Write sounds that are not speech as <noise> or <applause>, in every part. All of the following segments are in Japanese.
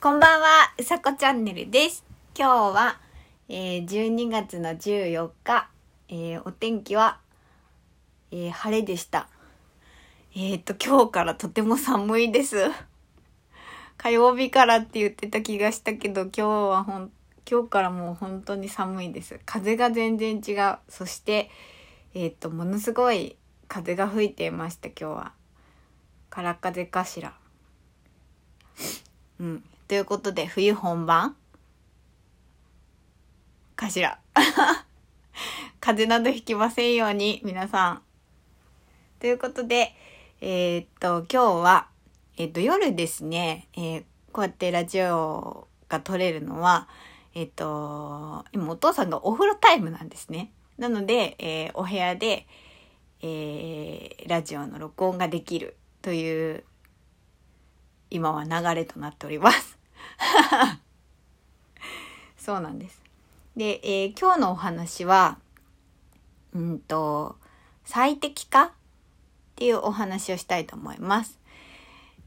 こんばんは、うさこチャンネルです。今日は、えー12月の14日、えーお天気は、えー晴れでした。えっ、と、今日からとても寒いです。火曜日からって言ってた気がしたけど、今日はほん、今日からもう本当に寒いです。風が全然違う。そして、えっ、と、ものすごい風が吹いていました、今日は。空っ風かしら。うん。ということで、冬本番？かしら。<laughs> 風邪などひきませんように、皆さん。ということで、えーっと、今日は、えーっと、夜ですね、えーこうやってラジオが撮れるのは、えっと、今お父さんがお風呂タイムなんですね。なので、えお部屋で、えラジオの録音ができるという今は流れとなっております。<laughs> そうなんです。で、えー今日のお話は、うんと、最適化っていうお話をしたいと思います。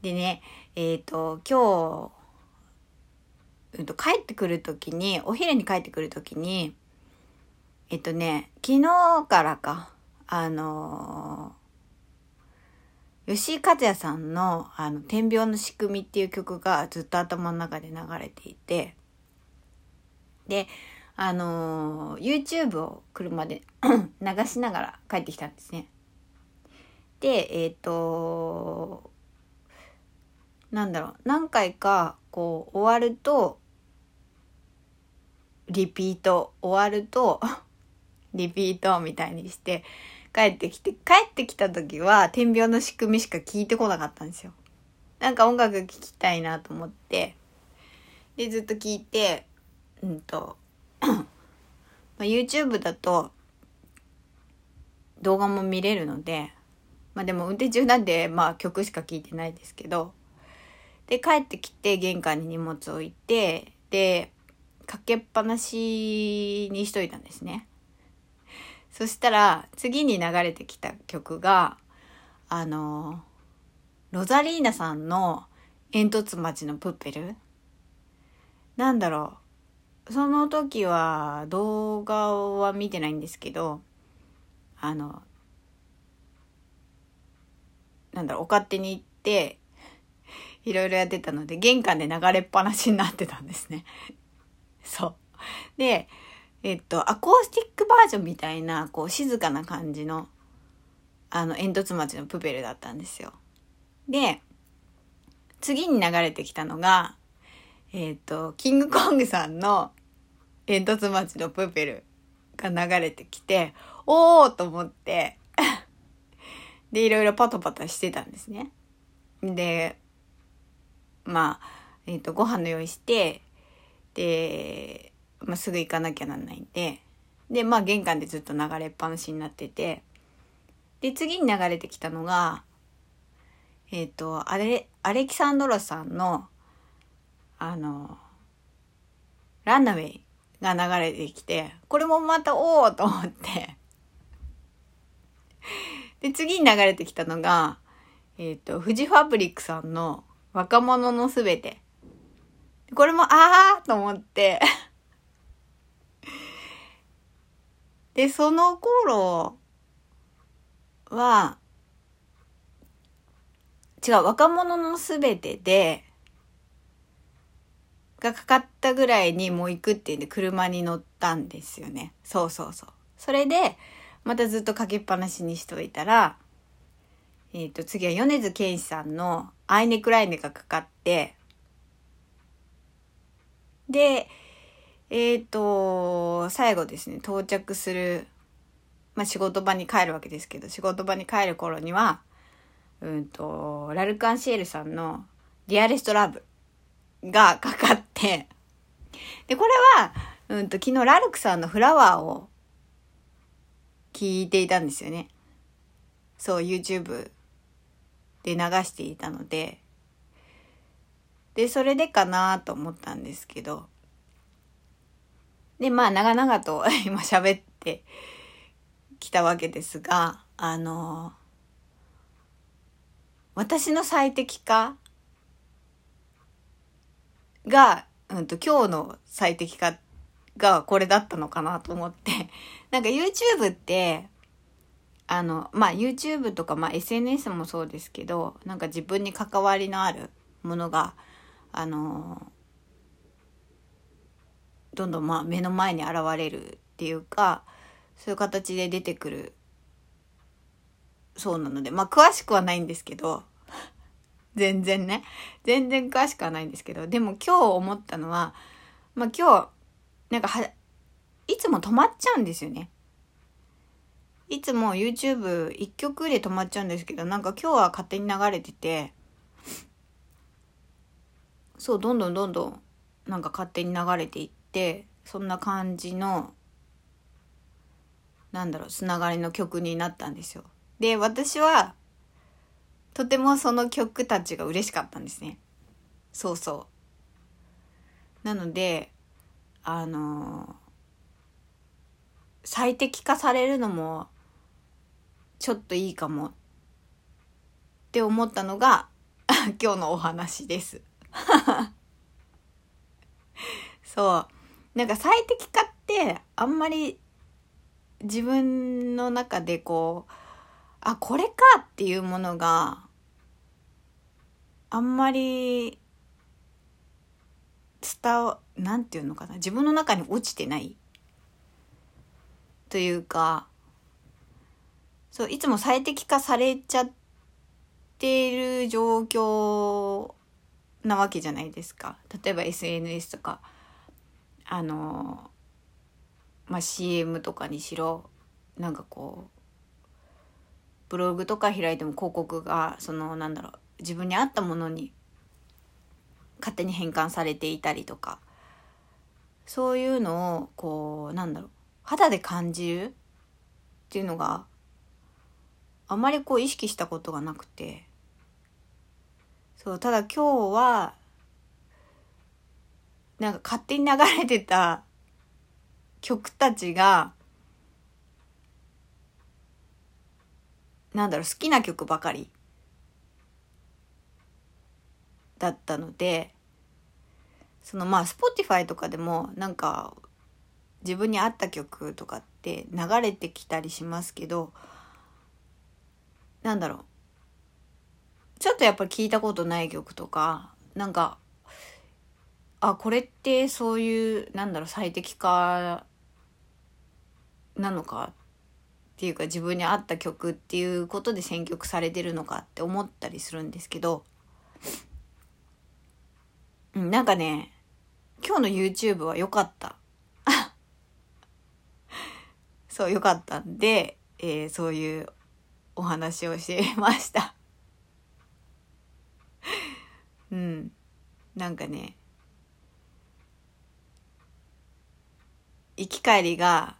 でね、えっ、と、今日、うんと、帰ってくるときに、お昼に帰ってくるときに、えっ、とね、昨日からか、あの吉井和也さんの「あの天秤の仕組み」っていう曲がずっと頭の中で流れていてであのー YouTube を車で <clears throat> 流しながら帰ってきたんですね。でえっ、となんだろう何回かこう終わるとリピート終わると <laughs> リピートみたいにして帰ってきて、帰ってきた時は天秤の仕組みしか聞いてこなかったんですよ。なんか音楽聴きたいなと思って、で、ずっと聞いて、うんと、<coughs> まあ YouTube だと動画も見れるので、まあでも運転中なんで、まあ曲しか聴いてないですけど、で、帰ってきて玄関に荷物置いて、で、かけっぱなしにしといたんですね。そしたら次に流れてきた曲があのロザリーナさんの「煙突町のプッペル」なんだろう。その時は動画は見てないんですけどあのなんだろうお勝手に行っていろいろやってたので玄関で流れっぱなしになってたんですね。そう。でえっと、アコースティックバージョンみたいな、こう、静かな感じの、あの、煙突町のプペルだったんですよ。で、次に流れてきたのが、えっと、キングコングさんの煙突町のプペルが流れてきて、おーと思って、で、いろいろパタパタしてたんですね。で、まあ、えっと、ご飯の用意して、で、まあ、すぐ行かなきゃなんないんで、で、まあ玄関でずっと流れっぱなしになってて、で、次に流れてきたのが、えっ、と、アレ、アレキサンドロさんの、あの、ランナウェイが流れてきて、これもまたおおと思って、で、次に流れてきたのが、えっ、と、フジファブリックさんの若者のすべて。これもあーと思って、で、その頃は、違う、若者のすべてで、がかかったぐらいにもう行くっていうんで車に乗ったんですよね。そうそうそう。それで、またずっとかけっぱなしにしといたら、えっ、と、次は米津玄師さんのアイネクライネがかかって、で、えっ、と、最後ですね、到着する、まあ、仕事場に帰るわけですけど、仕事場に帰る頃には、うんと、ラルカンシエルさんのディアレストラブがかかって、で、これは、うんと、昨日ラルクさんのフラワーを聞いていたんですよね。そう、YouTube で流していたので、で、それでかなと思ったんですけど、で、まあ、長々と <laughs> 今喋ってきたわけですが、あの、私の最適化が、うんと、今日の最適化がこれだったのかなと思って。<laughs> なんか YouTube って、あの、まあ YouTube とか、まあ SNS もそうですけど、なんか自分に関わりのあるものが、あの、どんどんまあ目の前に現れるっていうか、そういう形で出てくるそうなので、まあ詳しくはないんですけど、<laughs> 全然ね、全然詳しくはないんですけど、でも今日思ったのは、まあ今日、なんかは、いつも止まっちゃうんですよね。いつも YouTube 一曲で止まっちゃうんですけど、なんか今日は勝手に流れてて、そう、どんどんどんどん、なんか勝手に流れていって、そんな感じの、なんだろう、つながりの曲になったんですよ。で、私は、とてもその曲たちが嬉しかったんですね。そうそう。なので、あの最適化されるのも、ちょっといいかもって思ったのが、<laughs> 今日のお話です。<laughs> そう。なんか最適化ってあんまり自分の中でこうあ、これかっていうものが、あんまり、伝わ、なんていうのかな。自分の中に落ちてない。というか、そう、いつも最適化されちゃっている状況なわけじゃないですか。例えば SNS とか、あの、まあ、CM とかにしろ、なんかこう、ブログとか開いても広告がそのなんだろう自分に合ったものに勝手に変換されていたりとかそういうのをこうなんだろう肌で感じるっていうのがあまりこう意識したことがなくてそうただ今日はなんか勝手に流れてた曲たちがなんだろう、好きな曲ばかりだったので、そのまあ、Spotify とかでもなんか自分に合った曲とかって流れてきたりしますけど、なんだろう。ちょっとやっぱり聞いたことない曲とか、なんか、あ、これってそういう、なんだろう、最適化なのかっていうか自分に合った曲っていうことで選曲されてるのかって思ったりするんですけど、うん、なんかね、今日の YouTube は良かった。<laughs> そう、良かったんで、えー、そういうお話をしてました。うん。なんかね、行き帰りが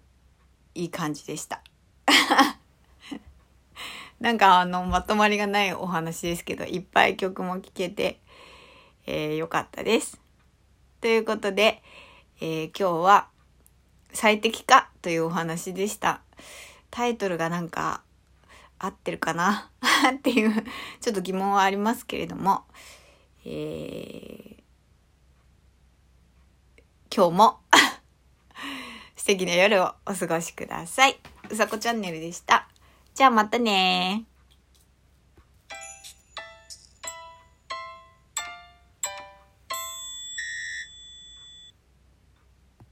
いい感じでした。<laughs> なんかあの、まとまりがないお話ですけど、いっぱい曲も聴けて、えー、よかったです。ということで、えー、今日は最適化というお話でした。タイトルがなんか合ってるかな？<laughs> っていうちょっと疑問はありますけれども、えー、今日も素敵な夜をお過ごしください。うさこチャンネルでした。じゃあまたね